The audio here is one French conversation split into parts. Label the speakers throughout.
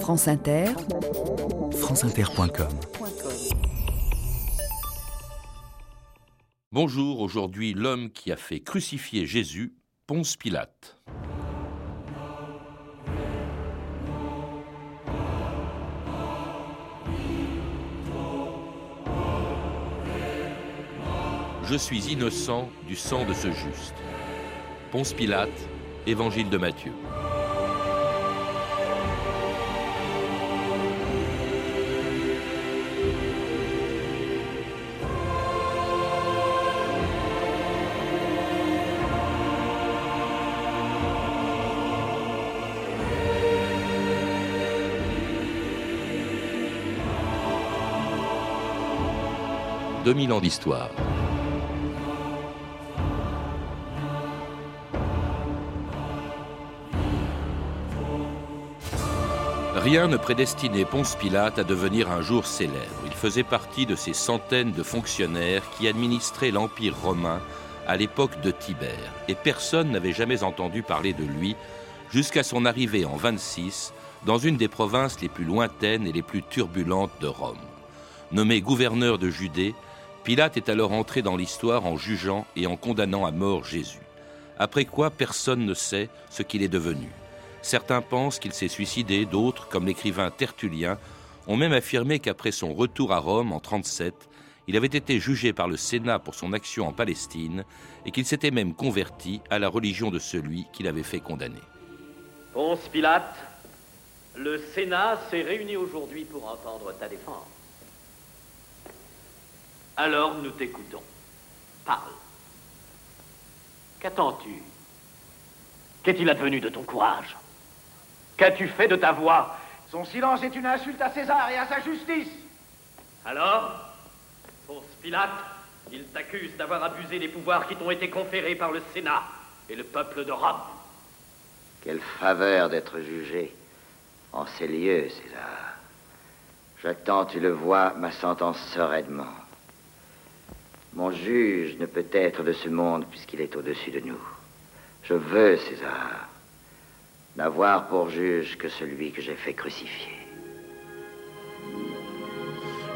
Speaker 1: France Inter,
Speaker 2: franceinter.com
Speaker 3: Bonjour, aujourd'hui l'homme qui a fait crucifier Jésus, Ponce Pilate. Je suis innocent du sang de ce juste. Ponce Pilate, Évangile de Matthieu. « 2000 ans d'histoire. Rien ne prédestinait Ponce Pilate à devenir un jour célèbre. Il faisait partie de ces centaines de fonctionnaires qui administraient l'Empire romain à l'époque de Tibère, et personne n'avait jamais entendu parler de lui jusqu'à son arrivée en 26 dans une des provinces les plus lointaines et les plus turbulentes de Rome. Nommé gouverneur de Judée, Pilate est alors entré dans l'histoire en jugeant et en condamnant à mort Jésus. Après quoi personne ne sait ce qu'il est devenu. Certains pensent qu'il s'est suicidé, d'autres, comme l'écrivain Tertullien, ont même affirmé qu'après son retour à Rome en 37, il avait été jugé par le Sénat pour son action en Palestine et qu'il s'était même converti à la religion de celui qu'il avait fait condamner.
Speaker 4: Ponce Pilate, le Sénat s'est réuni aujourd'hui pour entendre ta défense. Alors nous t'écoutons. Parle. Qu'attends-tu? Qu'est-il advenu de ton courage? Qu'as-tu fait de ta voix?
Speaker 5: Son silence est une insulte à César et à sa justice.
Speaker 4: Alors, Ponce Pilate, il t'accuse d'avoir abusé des pouvoirs qui t'ont été conférés par le Sénat et le peuple de Rome.
Speaker 6: Quelle faveur d'être jugé en ces lieux, César. J'attends, tu le vois, ma sentence sereinement. Mon juge ne peut être de ce monde puisqu'il est au-dessus de nous. Je veux, César, n'avoir pour juge que celui que j'ai fait crucifier.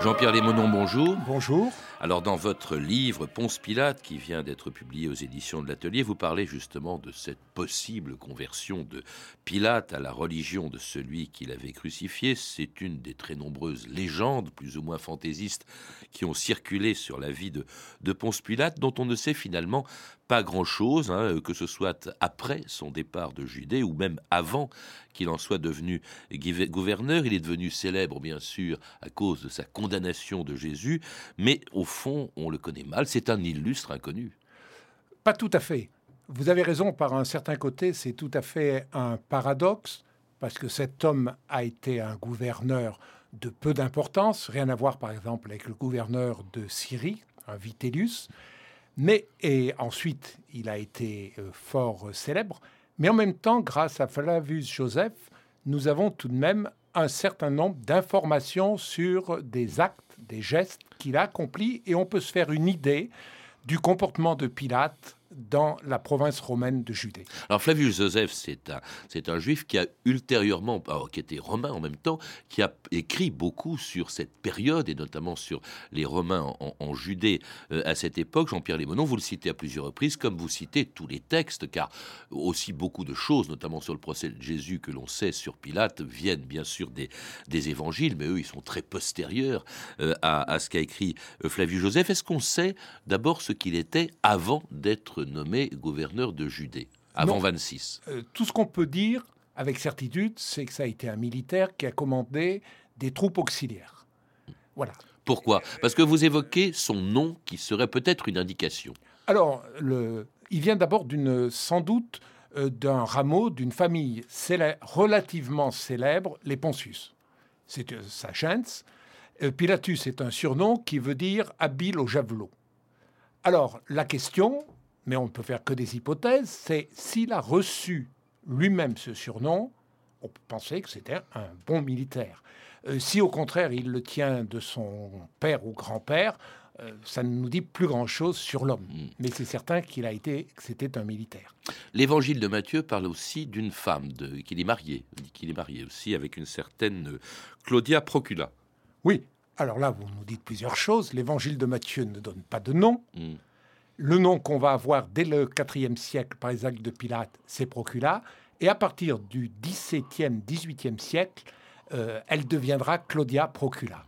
Speaker 3: Jean-Pierre Lémonon, bonjour.
Speaker 7: Bonjour.
Speaker 3: Alors, dans votre livre Ponce Pilate, qui vient d'être publié aux éditions de l'Atelier, vous parlez justement de cette possible conversion de Pilate à la religion de celui qu'il avait crucifié. C'est une des très nombreuses légendes, plus ou moins fantaisistes, qui ont circulé sur la vie de, de Ponce Pilate, dont on ne sait finalement pas grand-chose, hein, que ce soit après son départ de Judée ou même avant qu'il en soit devenu gouverneur. Il est devenu célèbre, bien sûr, à cause de sa condamnation de Jésus, mais au fond, on le connaît mal. C'est un illustre inconnu.
Speaker 7: Pas tout à fait. Vous avez raison, par un certain côté, c'est tout à fait un paradoxe, parce que cet homme a été un gouverneur de peu d'importance, rien à voir par exemple avec le gouverneur de Syrie, un Vitellius, mais et ensuite il a été euh, fort célèbre, mais en même temps, grâce à Flavius Joseph, nous avons tout de même un certain nombre d'informations sur des actes, des gestes qu'il a accomplis, et on peut se faire une idée du comportement de Pilate dans la province romaine de Judée.
Speaker 3: Alors Flavius Joseph, c'est un, c'est un juif qui a ultérieurement, qui était romain en même temps, qui a écrit beaucoup sur cette période et notamment sur les Romains en, Judée euh, à cette époque. Jean-Pierre Lémonon, vous le citez à plusieurs reprises, comme vous citez tous les textes, car aussi beaucoup de choses, notamment sur le procès de Jésus que l'on sait sur Pilate, viennent bien sûr des, des évangiles, mais eux, ils sont très postérieurs euh, à, à, ce qu'a écrit euh, Flavius Joseph. Est-ce qu'on sait d'abord ce qu'il était avant d'être nommé gouverneur de Judée, avant 26.
Speaker 7: Euh, tout ce qu'on peut dire avec certitude, c'est que ça a été un militaire qui a commandé des troupes auxiliaires. Voilà.
Speaker 3: Pourquoi? Parce que vous évoquez son nom qui serait peut-être une indication.
Speaker 7: Alors, le, il vient d'abord d'une, sans doute, euh, d'un rameau d'une famille relativement célèbre, les Pontius. C'est euh, sa. Pilatus est un surnom qui veut dire habile au javelot. Alors, la question, mais on ne peut faire que des hypothèses, c'est s'il a reçu lui-même ce surnom, on peut penser que c'était un bon militaire. Euh, si au contraire il le tient de son père ou grand-père, euh, ça ne nous dit plus grand-chose sur l'homme.
Speaker 3: Mm.
Speaker 7: Mais c'est certain qu'il a été, que c'était un militaire.
Speaker 3: L'évangile de Matthieu parle aussi d'une femme, de, qu'il est marié, qu'il est marié aussi avec une certaine Claudia Procula.
Speaker 7: Oui, alors là, vous nous dites plusieurs choses. L'évangile de Matthieu ne donne pas de nom.
Speaker 3: Mm.
Speaker 7: Le nom qu'on va avoir dès le IVe siècle par les actes de Pilate, c'est Procula. Et à partir du XVIIe, XVIIIe siècle, euh, elle deviendra Claudia Procula.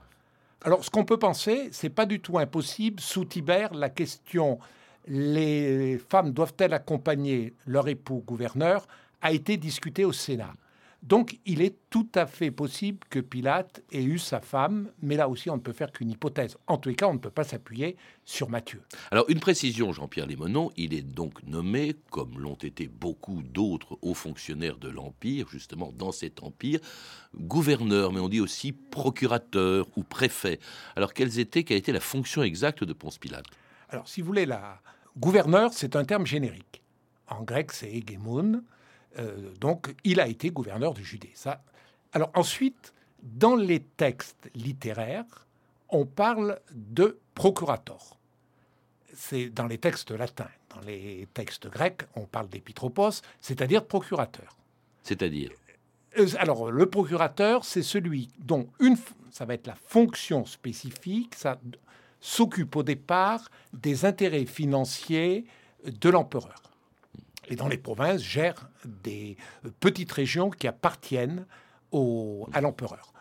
Speaker 7: Alors, ce qu'on peut penser, c'est pas du tout impossible. Sous Tibère, la question les femmes doivent-elles accompagner leur époux gouverneur a été discutée au Sénat. Donc, il est tout à fait possible que Pilate ait eu sa femme, mais là aussi, on ne peut faire qu'une hypothèse. En tous les cas, on ne peut pas s'appuyer sur Matthieu.
Speaker 3: Alors, une précision, Jean-Pierre Lémonon, il est donc nommé, comme l'ont été beaucoup d'autres hauts fonctionnaires de l'Empire, justement dans cet Empire, gouverneur, mais on dit aussi procurateur ou préfet. Alors, quelles étaient, quelle était la fonction exacte de Ponce Pilate?
Speaker 7: Alors, si vous voulez, la gouverneur, c'est un terme générique. En grec, c'est hégemon. Euh, donc, il a été gouverneur de Judée. Ça. Alors ensuite, dans les textes littéraires, on parle de procurator. C'est dans les textes latins. Dans les textes grecs, on parle d'épitropos, c'est-à-dire procurateur.
Speaker 3: C'est-à-dire
Speaker 7: Euh, Alors, le procurateur, c'est celui dont une, ça va être la fonction spécifique, ça s'occupe au départ des intérêts financiers de l'empereur. Et dans les provinces, gère des euh, petites régions qui appartiennent au- à l'empereur.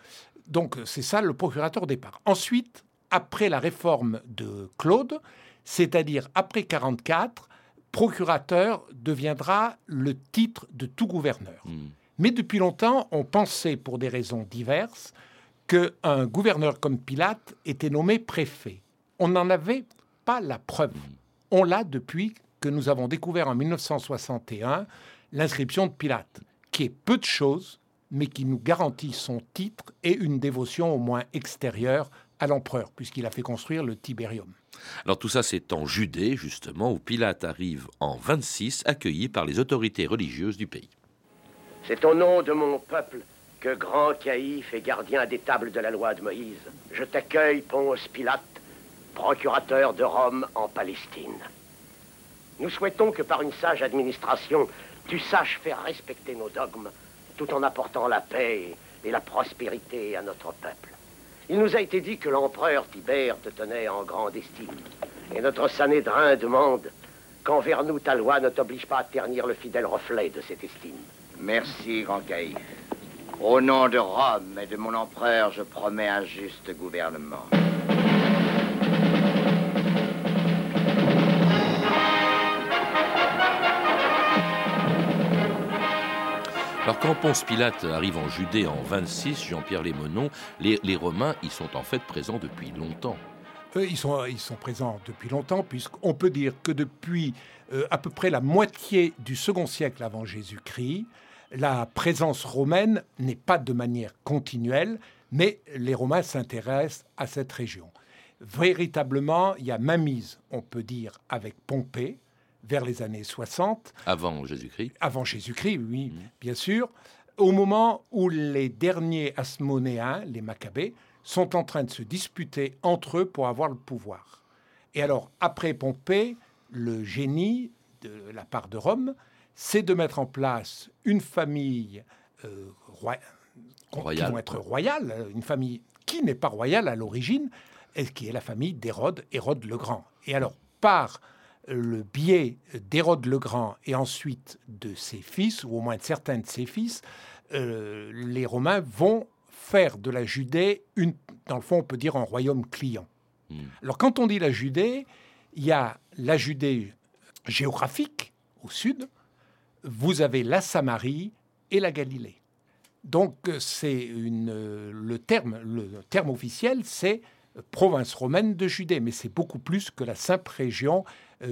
Speaker 7: Donc, c'est ça le procurateur au départ. Ensuite, après la réforme de Claude, c'est-à-dire après 44, procurateur deviendra le titre de tout gouverneur.
Speaker 3: Hmm.
Speaker 7: Mais depuis longtemps, on pensait, pour des raisons diverses, qu'un gouverneur comme Pilate était nommé préfet. On n'en avait pas la preuve. On l'a depuis que nous avons découvert en 1961 l'inscription de Pilate, qui est peu de choses, mais qui nous garantit son titre et une dévotion au moins extérieure à l'empereur, puisqu'il a fait construire le Tiberium.
Speaker 3: Alors tout ça, c'est en Judée, justement, où Pilate arrive en 26, accueilli par les autorités religieuses du pays.
Speaker 1: C'est au nom de mon peuple que grand caïphe et gardien des tables de la loi de Moïse, je t'accueille, Ponce Pilate, procurateur de Rome en Palestine. Nous souhaitons que par une sage administration, tu saches faire respecter nos dogmes, tout en apportant la paix et la prospérité à notre peuple. Il nous a été dit que l'empereur Tibère te tenait en grande estime. Et notre Sanhédrin demande qu'envers nous ta loi ne t'oblige pas à ternir le fidèle reflet de cette estime.
Speaker 6: Merci, grand caïphe. Au nom de Rome et de mon empereur, je promets un juste gouvernement.
Speaker 3: Quand Ponce Pilate arrive en Judée en 26, Jean-Pierre Lémonon, les, les Romains y sont en fait présents depuis longtemps.
Speaker 7: Eux, ils sont, ils sont présents depuis longtemps, puisqu'on peut dire que depuis euh, à peu près la moitié du second siècle avant Jésus-Christ, la présence romaine n'est pas de manière continuelle, mais les Romains s'intéressent à cette région. Véritablement, il y a mainmise, on peut dire, avec Pompée, vers les années 60,
Speaker 3: Avant Jésus-Christ,
Speaker 7: avant Jésus-Christ, oui, bien sûr, au moment où les derniers Asmonéens, les Maccabées, sont en train de se disputer entre eux pour avoir le pouvoir. Et alors, après Pompée, le génie de la part de Rome, c'est de mettre en place une famille euh, roi- qui
Speaker 3: Royale,
Speaker 7: vont être royale, une famille qui n'est pas royale à l'origine, et qui est la famille d'Hérode, Hérode le Grand. Et alors, par le biais d'Hérode le Grand et ensuite de ses fils, ou au moins de certains de ses fils, euh, les Romains vont faire de la Judée, une, dans le fond, on peut dire un royaume client.
Speaker 3: Hmm.
Speaker 7: Alors, quand on dit la Judée, il y a la Judée géographique au sud, vous avez la Samarie et la Galilée. Donc, euh, c'est une, euh, le terme, le terme officiel, c'est province romaine de Judée, mais c'est beaucoup plus que la simple région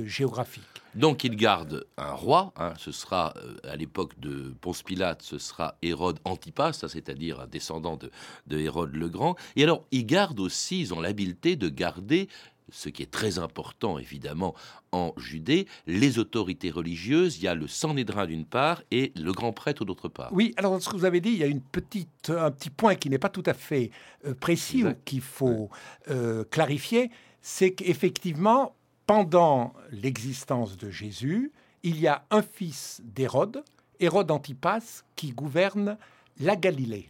Speaker 7: géographique.
Speaker 3: Donc il garde un roi, hein, ce sera euh, à l'époque de Ponce Pilate, ce sera Hérode Antipas, c'est-à-dire un descendant de, de Hérode le Grand. Et alors ils gardent aussi, ils ont l'habileté de garder, ce qui est très important évidemment en Judée, les autorités religieuses. Il y a le Sanhédrin d'une part et le grand prêtre d'autre part.
Speaker 7: Oui, alors dans ce que vous avez dit, il y a une petite, un petit point qui n'est pas tout à fait euh, précis ou qu'il faut euh, clarifier. c'est qu'effectivement, pendant l'existence de Jésus, il y a un fils d'Hérode, Hérode Antipas, qui gouverne la Galilée.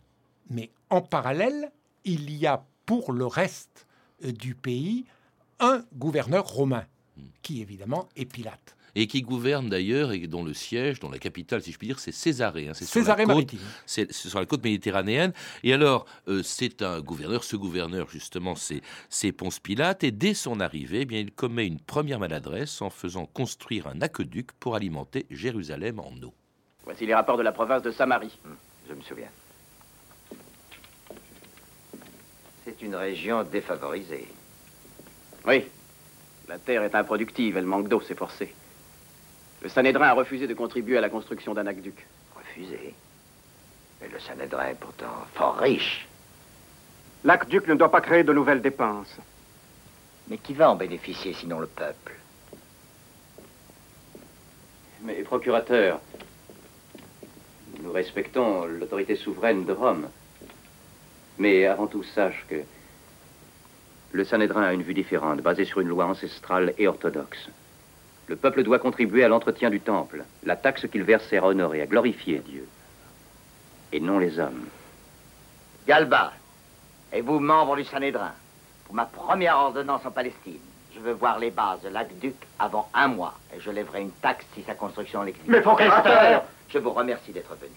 Speaker 7: Mais en parallèle, il y a pour le reste euh, du pays un gouverneur romain, qui évidemment est Pilate.
Speaker 3: Et qui gouverne d'ailleurs, et dont le siège, dont la capitale, si je puis dire, c'est Césarée. hein, c'est sur la
Speaker 7: Césarée
Speaker 3: côte-
Speaker 7: maritime.
Speaker 3: C'est sur la côte méditerranéenne. Et alors, euh, c'est un gouverneur. Ce gouverneur, justement, c'est c'est Ponce Pilate. Et dès son arrivée, eh bien, il commet une première maladresse en faisant construire un aqueduc pour alimenter Jérusalem en eau.
Speaker 4: Voici les rapports de la province de Samarie.
Speaker 6: Je me souviens. C'est une région défavorisée.
Speaker 4: Oui. La terre est improductive, elle manque d'eau, c'est forcé. Le Sanhédrin a refusé de contribuer à la construction d'un aqueduc.
Speaker 6: Refusée. Mais le Sanhédrin est pourtant fort riche.
Speaker 8: L'aqueduc ne doit pas créer de nouvelles dépenses.
Speaker 6: Mais qui va en bénéficier sinon le peuple?
Speaker 4: Mais, procurateur, nous respectons l'autorité souveraine de Rome. Mais avant tout, sache que le Sanhédrin a une vue différente, basée sur une loi ancestrale et orthodoxe. Le peuple doit contribuer à l'entretien du temple. La taxe qu'il verse à honorer, à glorifier Dieu. Et non les hommes.
Speaker 6: Galba, et vous, membres du Sanhédrin, pour ma première ordonnance en Palestine, je veux voir les bases de l'aqueduc avant un mois, et je lèverai une taxe si sa construction l'exige.
Speaker 5: Mais procurateur
Speaker 6: Je vous remercie d'être venu.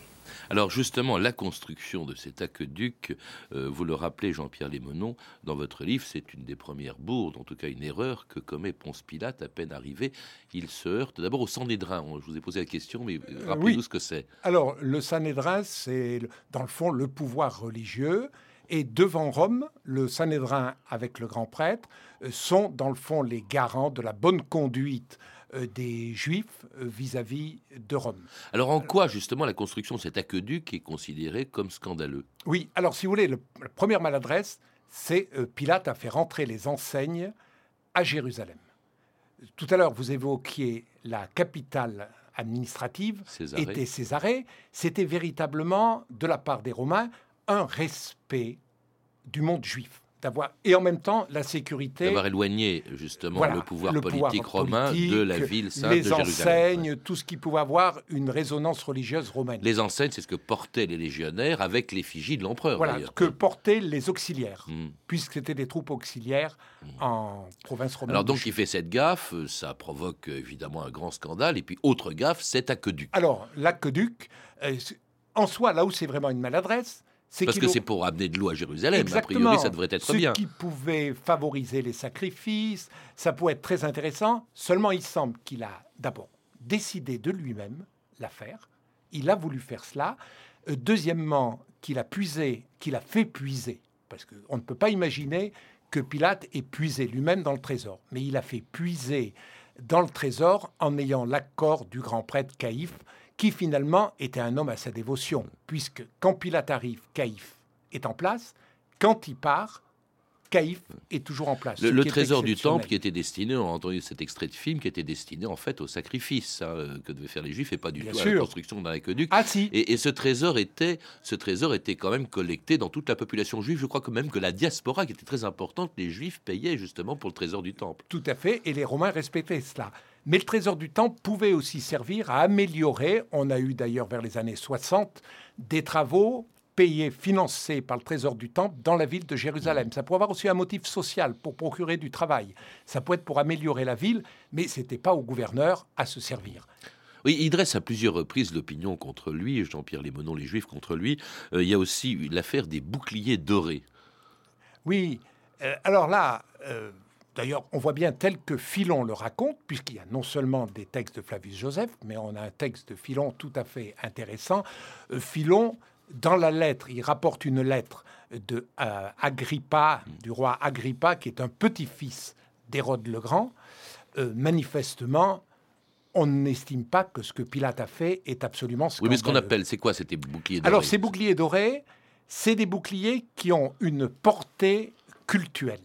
Speaker 3: Alors justement, la construction de cet aqueduc, euh, vous le rappelez Jean-Pierre Lémenon, dans votre livre, c'est une des premières bourdes, en tout cas une erreur que commet Ponce Pilate à peine arrivé. Il se heurte d'abord au Sanhédrin. On- Je vous ai posé la question, mais euh, rappelez-nous
Speaker 7: oui.
Speaker 3: ce que c'est.
Speaker 7: Alors, le Sanhédrin, c'est dans le fond le pouvoir religieux. Et devant Rome, le Sanhédrin avec le grand prêtre euh, sont dans le fond les garants de la bonne conduite euh, des Juifs euh, vis-à-vis de Rome.
Speaker 3: Alors en quoi justement la construction de cet aqueduc est considérée comme scandaleux
Speaker 7: Oui, alors si vous voulez, le- la première maladresse, c'est euh, Pilate a fait rentrer les enseignes à Jérusalem. Tout à l'heure, vous évoquiez la capitale administrative
Speaker 3: Césarée.
Speaker 7: était Césarée. C'était véritablement, de la part des Romains, un respect du monde juif. D'avoir, et en même temps, la sécurité.
Speaker 3: D'avoir éloigné justement
Speaker 7: Voilà,
Speaker 3: le pouvoir
Speaker 7: le
Speaker 3: politique
Speaker 7: pouvoir
Speaker 3: romain de la ville sainte
Speaker 7: les
Speaker 3: de Jérusalem.
Speaker 7: enseignes, tout ce qui pouvait avoir une résonance religieuse romaine.
Speaker 3: Les enseignes, c'est ce que portaient les légionnaires avec l'effigie de l'empereur.
Speaker 7: Voilà, que portaient les auxiliaires,
Speaker 3: Hmm.
Speaker 7: puisque c'était des troupes auxiliaires en province romaine.
Speaker 3: Alors donc il fait cette gaffe, ça provoque évidemment un grand scandale, et puis autre gaffe, cet aqueduc.
Speaker 7: Alors, l'aqueduc, euh, en soi, là où c'est vraiment une maladresse,
Speaker 3: Parce que c'est pour amener de l'eau à Jérusalem, a
Speaker 7: Exactement.
Speaker 3: priori ça devrait être
Speaker 7: Ce
Speaker 3: bien.
Speaker 7: qui pouvait favoriser les sacrifices, ça pouvait être très intéressant. Seulement, il semble qu'il a d'abord décidé de lui-même la faire. Il a voulu faire cela. Euh, deuxièmement, qu'il a puisé, qu'il a fait puiser, parce qu'on ne peut pas imaginer que Pilate ait puisé lui-même dans le trésor, mais il a fait puiser dans le trésor en ayant l'accord du grand prêtre Caïphe, qui finalement était un homme à sa dévotion, puisque quand Pilate arrive, Caïphe est en place, quand il part, Caïphe est toujours en place.
Speaker 3: Le, trésor du temple qui était destiné, on a entendu cet extrait de film, qui était destiné en fait au sacrifice hein, euh, que devaient faire les Juifs et pas du
Speaker 7: Bien
Speaker 3: tout à la construction d'un aqueduc.
Speaker 7: Ah si,
Speaker 3: Et, et ce trésor était, ce trésor était quand même collecté dans toute la population juive. Je crois que même que la diaspora, qui était très importante, les Juifs payaient justement pour le trésor du temple.
Speaker 7: Tout à fait, et les Romains respectaient cela. Mais le trésor du temple pouvait aussi servir à améliorer, on a eu d'ailleurs vers les années 60, des travaux payés, financés par le trésor du temple dans la ville de Jérusalem. Ça pouvait avoir aussi un motif social pour procurer du travail. Ça pouvait être pour améliorer la ville, mais ce n'était pas au gouverneur à se servir.
Speaker 3: Oui, il dresse à plusieurs reprises l'opinion contre lui, Jean-Pierre Lémenon, les Juifs contre lui. Euh, il y a aussi l'affaire des boucliers dorés.
Speaker 7: Oui, euh, alors là, euh, d'ailleurs, on voit bien tel que Philon le raconte, puisqu'il y a non seulement des textes de Flavius Joseph, mais on a un texte de Philon tout à fait intéressant. Euh, Philon, dans la lettre, il rapporte une lettre de euh, Agrippa, du roi Agrippa, qui est un petit-fils d'Hérode le Grand. Euh, manifestement, on n'estime pas que ce que Pilate a fait est absolument
Speaker 3: Oui, mais ce qu'on
Speaker 7: scandaleux.
Speaker 3: appelle, c'est quoi C'était boucliers dorés?
Speaker 7: Alors, ces boucliers dorés, c'est des boucliers qui ont une portée cultuelle.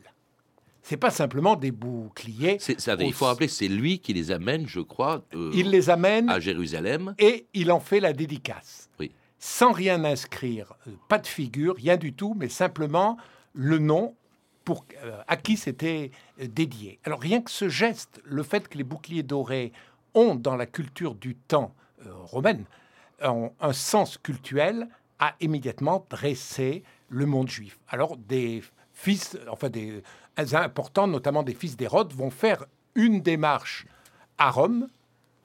Speaker 7: C'est pas simplement des boucliers.
Speaker 3: C'est- ça, il faut
Speaker 7: au-
Speaker 3: rappeler, c'est lui qui les amène, je crois, euh,
Speaker 7: Il les amène
Speaker 3: à Jérusalem.
Speaker 7: et il en fait la dédicace.
Speaker 3: Oui.
Speaker 7: Sans rien inscrire, euh, pas de figure, rien du tout, mais simplement le nom pour, euh, à qui c'était dédié. Alors rien que ce geste, le fait que les boucliers dorés ont dans la culture du temps euh, romaine un, un sens cultuel, a immédiatement dressé le monde juif. Alors des fils, enfin des importants, notamment des fils d'Hérode, vont faire une démarche à Rome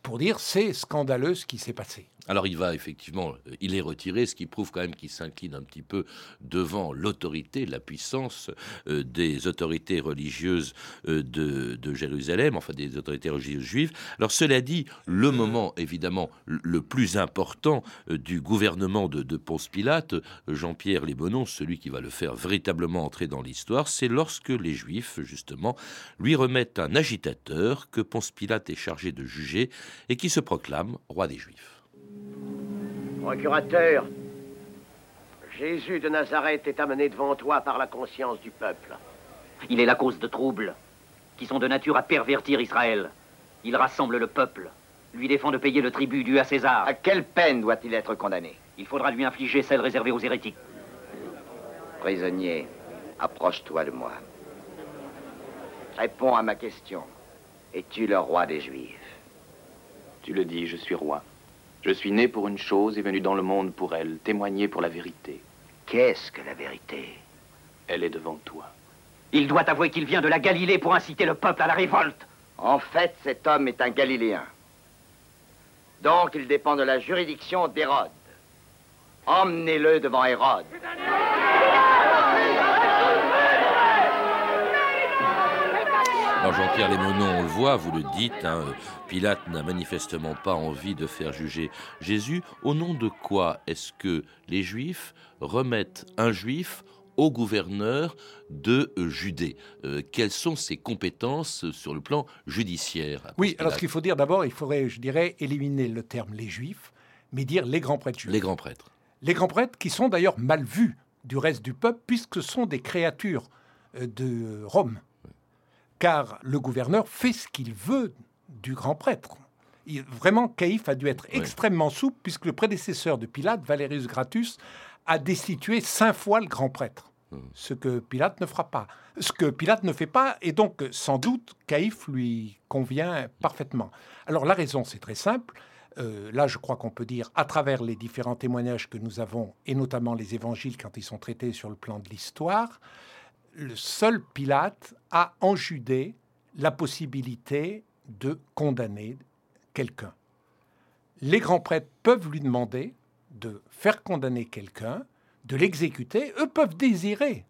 Speaker 7: pour dire c'est scandaleux ce qui s'est passé.
Speaker 3: Alors il va effectivement, euh, il est retiré, ce qui prouve quand même qu'il s'incline un petit peu devant l'autorité, la puissance euh, des autorités religieuses euh, de, Jérusalem, enfin des autorités religieuses juives. Alors cela dit, le moment évidemment le plus important du gouvernement de, de Ponce Pilate, Jean-Pierre Lébonon, celui qui va le faire véritablement entrer dans l'histoire, c'est lorsque les Juifs justement lui remettent un agitateur que Ponce Pilate est chargé de juger et qui se proclame roi des Juifs.
Speaker 1: Procurateur, Jésus de Nazareth est amené devant toi par la conscience du peuple.
Speaker 9: Il est la cause de troubles qui sont de nature à pervertir Israël. Il rassemble le peuple, lui défend de payer le tribut dû à César.
Speaker 6: À quelle peine doit-il être condamné?
Speaker 9: Il faudra lui infliger celle réservée aux hérétiques.
Speaker 6: Prisonnier, approche-toi de moi. Réponds à ma question. Es-tu le roi des Juifs?
Speaker 10: Tu le dis, je suis roi. Je suis né pour une chose et venu dans le monde pour elle, témoigner pour la vérité.
Speaker 6: Qu'est-ce que la vérité?
Speaker 10: Elle est devant toi.
Speaker 9: Il doit avouer qu'il vient de la Galilée pour inciter le peuple à la révolte.
Speaker 6: En fait, cet homme est un Galiléen. Donc, il dépend de la juridiction d'Hérode. Emmenez-le devant Hérode.
Speaker 3: Alors Jean-Pierre Lémonon, on le voit, vous le dites, hein, Pilate n'a manifestement pas envie de faire juger Jésus. Au nom de quoi est-ce que les Juifs remettent un Juif au gouverneur de Judée? Euh, quelles sont ses compétences sur le plan judiciaire
Speaker 7: Oui, alors ce qu'il faut dire d'abord, il faudrait, je dirais, éliminer le terme les Juifs, mais dire les grands prêtres juifs.
Speaker 3: Les grands prêtres.
Speaker 7: Les grands prêtres qui sont d'ailleurs mal vus du reste du peuple, puisque ce sont des créatures euh, de Rome car le gouverneur fait ce qu'il veut du grand prêtre. vraiment, Caïphe a dû être extrêmement souple, puisque le prédécesseur de Pilate, Valerius Gratus, a destitué cinq fois le grand prêtre. Hmm. Ce que Pilate ne fera pas. Ce que Pilate ne fait pas, et donc sans doute Caïphe lui convient parfaitement. Alors la raison, c'est très simple. Euh, là, je crois qu'on peut dire, à travers les différents témoignages que nous avons, et notamment les évangiles quand ils sont traités sur le plan de l'histoire, le seul Pilate a en Judée la possibilité de condamner quelqu'un. Les grands prêtres peuvent lui demander de faire condamner quelqu'un, de l'exécuter. Eux peuvent désirer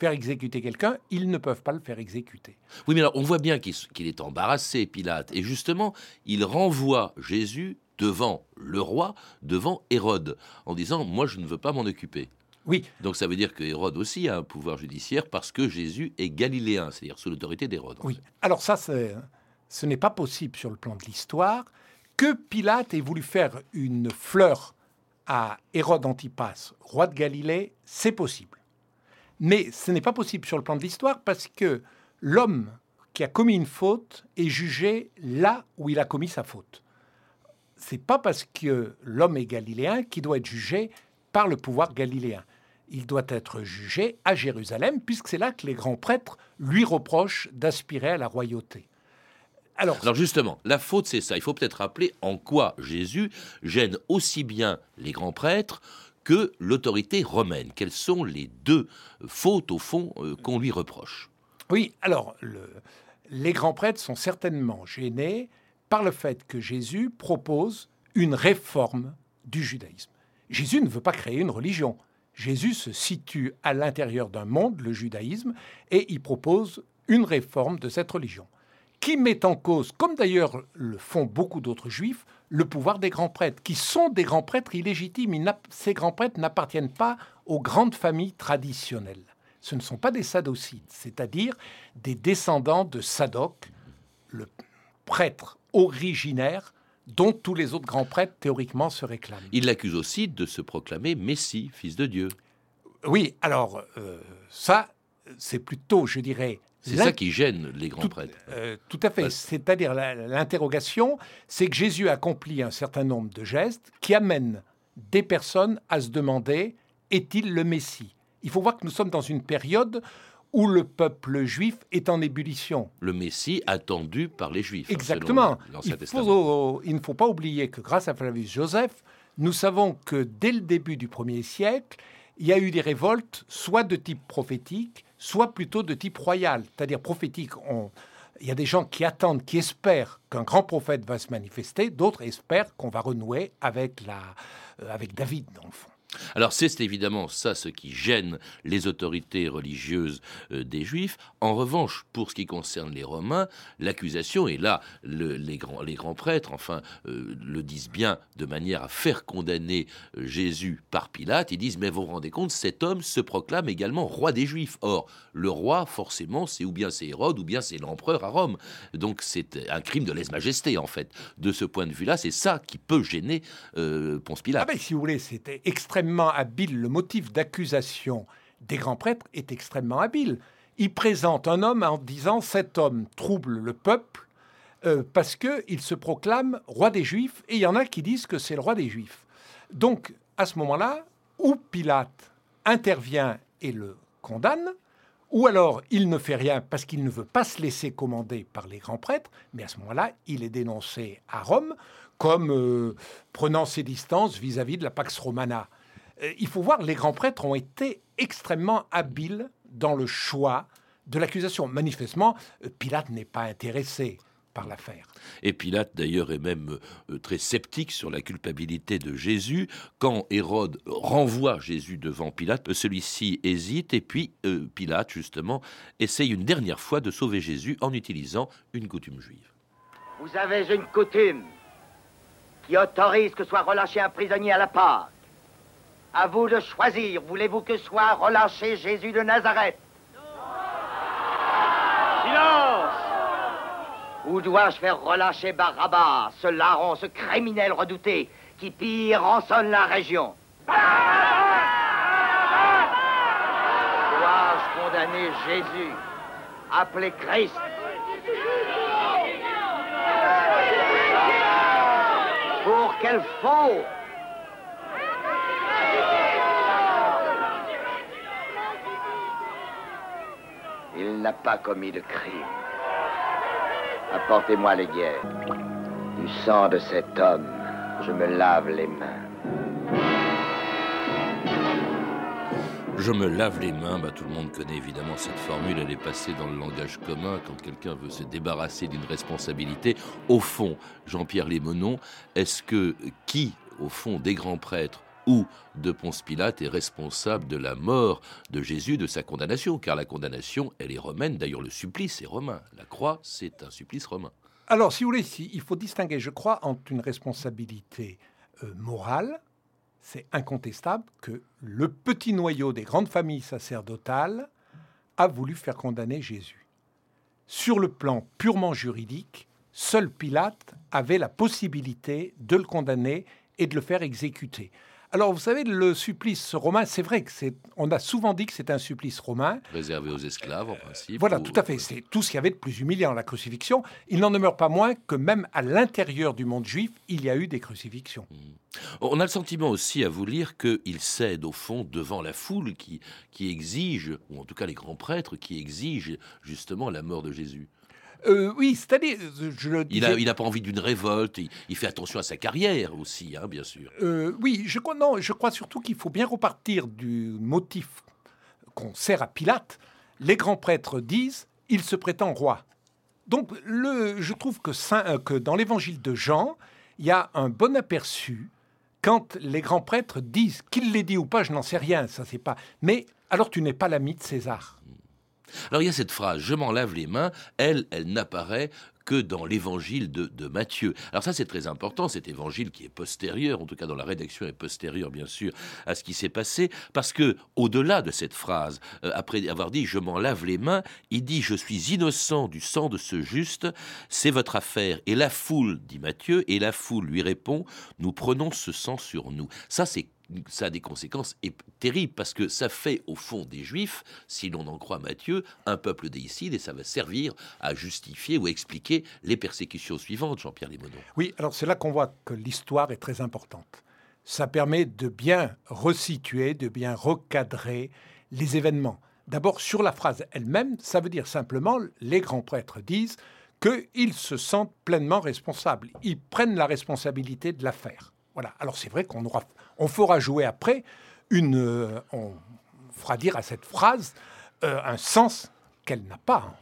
Speaker 7: faire exécuter quelqu'un, ils ne peuvent pas le faire exécuter.
Speaker 3: Oui, mais alors on voit bien qu'il est embarrassé, Pilate, et justement, il renvoie Jésus devant le roi, devant Hérode, en disant, moi je ne veux pas m'en occuper.
Speaker 7: Oui.
Speaker 3: Donc ça veut dire que Hérode aussi a un pouvoir judiciaire parce que Jésus est galiléen, c'est-à-dire sous l'autorité d'Hérode.
Speaker 7: Oui. Alors ça, ce n'est pas possible sur le plan de l'histoire que Pilate ait voulu faire une fleur à Hérode Antipas, roi de Galilée, c'est possible. Mais ce n'est pas possible sur le plan de l'histoire parce que l'homme qui a commis une faute est jugé là où il a commis sa faute. C'est pas parce que l'homme est galiléen qu'il doit être jugé par le pouvoir galiléen. Il doit être jugé à Jérusalem, puisque c'est là que les grands prêtres lui reprochent d'aspirer à la royauté.
Speaker 3: Alors, Alors, justement, la faute, c'est ça. Il faut peut-être rappeler en quoi Jésus gêne aussi bien les grands prêtres que l'autorité romaine. Quelles sont les deux fautes, au fond, euh, qu'on lui reproche?
Speaker 7: Oui, alors, les grands prêtres sont certainement gênés par le fait que Jésus propose une réforme du judaïsme. Jésus ne veut pas créer une religion. Jésus se situe à l'intérieur d'un monde, le judaïsme, et il propose une réforme de cette religion, qui met en cause, comme d'ailleurs le font beaucoup d'autres juifs, le pouvoir des grands prêtres, qui sont des grands prêtres illégitimes. ces grands prêtres n'appartiennent pas aux grandes familles traditionnelles. Ce ne sont pas des sadocides, c'est-à-dire des descendants de Sadoc, le prêtre originaire dont tous les autres grands prêtres théoriquement se réclament.
Speaker 3: Il l'accuse aussi de se proclamer Messie, fils de Dieu.
Speaker 7: Oui, alors euh, ça, c'est plutôt, je dirais...
Speaker 3: C'est ça qui gêne les grands prêtres.
Speaker 7: Euh, tout à fait. C'est-à-dire l'interrogation, c'est que Jésus accomplit un certain nombre de gestes qui amènent des personnes à se demander est-il le Messie? Il faut voir que nous sommes dans une période où le peuple juif est en ébullition.
Speaker 3: Le Messie attendu par les Juifs.
Speaker 7: Exactement. Il,
Speaker 3: Testament.
Speaker 7: faut- il ne faut pas oublier que grâce à Flavius Joseph, nous savons que dès le début du 1er siècle, il y a eu des révoltes, soit de type prophétique, soit plutôt de type royal. C'est-à-dire prophétique, on- il y a des gens qui attendent, qui espèrent qu'un grand prophète va se manifester, d'autres espèrent qu'on va renouer avec, la, euh, avec David, dans le fond.
Speaker 3: Alors c'est évidemment ça ce qui gêne les autorités religieuses euh, des Juifs. En revanche, pour ce qui concerne les Romains, l'accusation, et là le- les, grands, prêtres, enfin, euh, le disent bien de manière à faire condamner euh, Jésus par Pilate, ils disent, mais vous vous rendez compte, cet homme se proclame également roi des Juifs. Or, le roi, forcément, c'est ou bien c'est Hérode, ou bien c'est l'empereur à Rome. Donc c'est un crime de lèse-majesté, en fait. De ce point de vue-là, c'est ça qui peut gêner Ponce Pilate.
Speaker 7: Ah ben, si vous voulez, c'était extrêmement habile. Le motif d'accusation des grands prêtres est extrêmement habile. Il présente un homme en disant cet homme trouble le peuple euh, parce qu'il se proclame roi des Juifs et il y en a qui disent que c'est le roi des Juifs. Donc, à ce moment-là, ou Pilate intervient et le condamne, ou alors il ne fait rien parce qu'il ne veut pas se laisser commander par les grands prêtres, mais à ce moment-là, il est dénoncé à Rome comme euh, prenant ses distances vis-à-vis de la Pax Romana. Euh, il faut voir, les grands prêtres ont été extrêmement habiles dans le choix de l'accusation. Manifestement, euh, Pilate n'est pas intéressé par l'affaire.
Speaker 3: Et Pilate, d'ailleurs, est même euh, très sceptique sur la culpabilité de Jésus. Quand Hérode renvoie Jésus devant Pilate, celui-ci hésite et puis euh, Pilate, justement, essaye une dernière fois de sauver Jésus en utilisant une coutume juive.
Speaker 6: Vous avez une coutume qui autorise que soit relâché un prisonnier à la Pâque. À vous de choisir. Voulez-vous que soit relâché Jésus de Nazareth? Silence! Ou dois-je faire relâcher Barabbas, ce larron, ce criminel redouté qui pire rançonne la région? Dois-je condamner Jésus, appelé Christ? Pour quel faux Il n'a pas commis de crime. Apportez-moi les guerres. Du sang de cet homme, je me lave les mains.
Speaker 3: Je me lave les mains, bah, tout le monde connaît évidemment cette formule, elle est passée dans le langage commun quand quelqu'un veut se débarrasser d'une responsabilité. Au fond, Jean-Pierre Lémenon, est-ce que qui, au fond, des grands prêtres ou de Ponce Pilate est responsable de la mort de Jésus, de sa condamnation Car la condamnation, elle est romaine, d'ailleurs le supplice est romain. La croix, c'est un supplice romain.
Speaker 7: Alors, si vous voulez, il faut distinguer, je crois, entre une responsabilité euh, morale, c'est incontestable que le petit noyau des grandes familles sacerdotales a voulu faire condamner Jésus. Sur le plan purement juridique, seul Pilate avait la possibilité de le condamner et de le faire exécuter. Alors, vous savez, le supplice romain, c'est vrai que c'est, on a souvent dit que c'est un supplice romain.
Speaker 3: Réservé aux esclaves, en principe.
Speaker 7: Voilà,
Speaker 3: ou-
Speaker 7: tout à fait. C'est tout ce qu'il y avait de plus humiliant, la crucifixion. Il n'en demeure pas moins que même à l'intérieur du monde juif, il y a eu des crucifixions.
Speaker 3: On a le sentiment aussi à vous lire qu'il cède au fond devant la foule qui, qui exige, ou en tout cas les grands prêtres qui exigent justement la mort de Jésus.
Speaker 7: Euh, oui, c'est-à-dire, je le
Speaker 3: Il
Speaker 7: disais-
Speaker 3: n'a il pas envie d'une révolte, il, il fait attention à sa carrière aussi, hein, bien sûr.
Speaker 7: Euh, oui, je crois, non, je crois surtout qu'il faut bien repartir du motif qu'on sert à Pilate. Les grands prêtres disent il se prétend roi. Donc, le, je trouve que, Saint- euh, que dans l'évangile de Jean, il y a un bon aperçu quand les grands prêtres disent qu'il les dit ou pas, je n'en sais rien, ça c'est pas. Mais alors tu n'es pas l'ami de César.
Speaker 3: Alors il y a cette phrase, je m'en lave les mains, elle, elle n'apparaît que dans l'évangile de, de Matthieu. Alors ça c'est très important, cet évangile qui est postérieur, en tout cas dans la rédaction est postérieur bien sûr à ce qui s'est passé, parce que au-delà de cette phrase, euh, après avoir dit je m'en lave les mains, il dit je suis innocent du sang de ce juste, c'est votre affaire. Et la foule, dit Matthieu, et la foule lui répond, nous prenons ce sang sur nous. Ça c'est ça a des conséquences terribles parce que ça fait au fond des juifs, si l'on en croit Matthieu, un peuple déicide et ça va servir à justifier ou expliquer les persécutions suivantes, Jean-Pierre Limonon.
Speaker 7: Oui, alors c'est là qu'on voit que l'histoire est très importante. Ça permet de bien resituer, de bien recadrer les événements. D'abord, sur la phrase elle-même, ça veut dire simplement, les grands prêtres disent qu'ils se sentent pleinement responsables. Ils prennent la responsabilité de l'affaire. Voilà. Alors c'est vrai qu'on aura, on fera jouer après une, euh, on fera dire à cette phrase euh, un sens qu'elle n'a pas.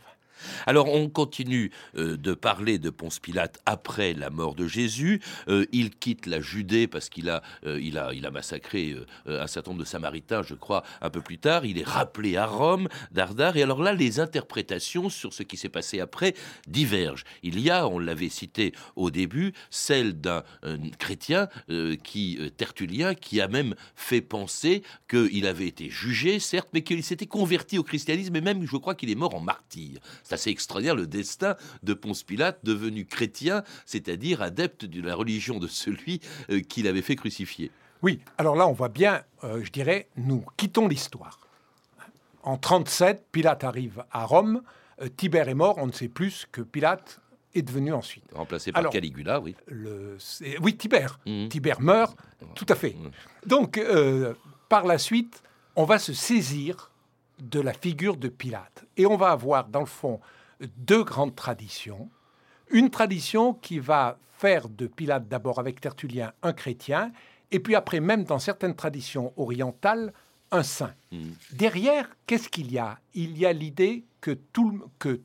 Speaker 3: Alors on continue euh, de parler de Ponce Pilate après la mort de Jésus. Euh, il quitte la Judée parce qu'il a, euh, il a, il a massacré un certain nombre de Samaritains, je crois, un peu plus tard. Il est rappelé à Rome, Dardar. Et alors là, les interprétations sur ce qui s'est passé après divergent. Il y a, on l'avait cité au début, celle d'un chrétien qui, Tertullien, qui a même fait penser qu'il avait été jugé, certes, mais qu'il s'était converti au christianisme et même, je crois, qu'il est mort en martyr. C'est assez extraordinaire le destin de Ponce Pilate, devenu chrétien, c'est-à-dire adepte de la religion de celui euh, qui l'avait fait crucifier.
Speaker 7: Oui, alors là, on voit bien, euh, je dirais, nous quittons l'histoire. En 37, Pilate arrive à Rome. Euh, Tibère est mort, on ne sait plus que Pilate est devenu ensuite.
Speaker 3: Remplacé par Caligula, oui.
Speaker 7: Le, oui, Tibère. Mmh. Tibère meurt, tout à fait. Mmh. Donc, par la suite, on va se saisir de la figure de Pilate. Et on va avoir, dans le fond, deux grandes traditions. Une tradition qui va faire de Pilate, d'abord avec Tertullien, un chrétien, et puis après, même dans certaines traditions orientales, un saint. Hmm. Derrière, qu'est-ce qu'il y a? Il y a l'idée que, tout, que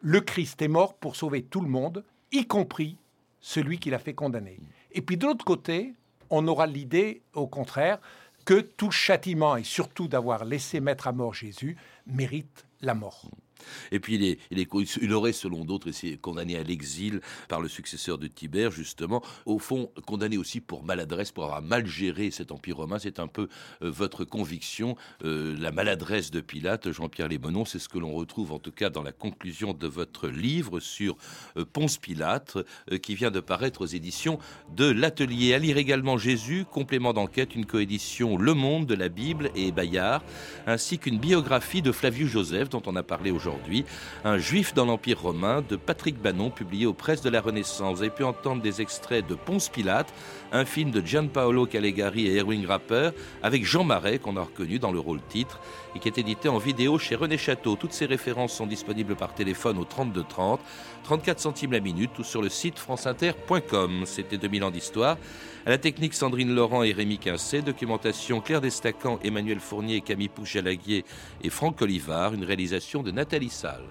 Speaker 7: le Christ est mort pour sauver tout le monde, y compris celui qui l'a fait condamner. Et puis de l'autre côté, on aura l'idée, au contraire, que tout châtiment, et surtout d'avoir laissé mettre à mort Jésus, mérite la mort.
Speaker 3: Et puis, il, est, il, aurait, selon d'autres, été condamné à l'exil par le successeur de Tibère, justement. Au fond, condamné aussi pour maladresse, pour avoir mal géré cet empire romain. C'est un peu euh, votre conviction. Euh, la maladresse de Pilate, Jean-Pierre Lémonon, c'est ce que l'on retrouve en tout cas dans la conclusion de votre livre sur euh, Ponce Pilate, qui vient de paraître aux éditions de l'Atelier. À lire également Jésus, complément d'enquête, une coédition Le Monde de la Bible et Bayard, ainsi qu'une biographie de Flavius Joseph, dont on a parlé aujourd'hui Un juif dans l'Empire romain de Patrick Bannon, publié aux presses de la Renaissance. Vous avez pu entendre des extraits de Ponce Pilate, un film de Gianpaolo Calegari et Erwin Rapper, avec Jean Marais, qu'on a reconnu dans le rôle titre, et qui est édité en vidéo chez René Château. Toutes ces références sont disponibles par téléphone au 32 30, 34 centimes la minute ou sur le site franceinter.com. C'était 2000 ans d'histoire. À la technique, Sandrine Laurent et Rémi Quincé. Documentation, Claire Destacan, Emmanuel Fournier, Camille Pouchalaguier et Franck Olivard. Une réalisation de Nathalie Salle.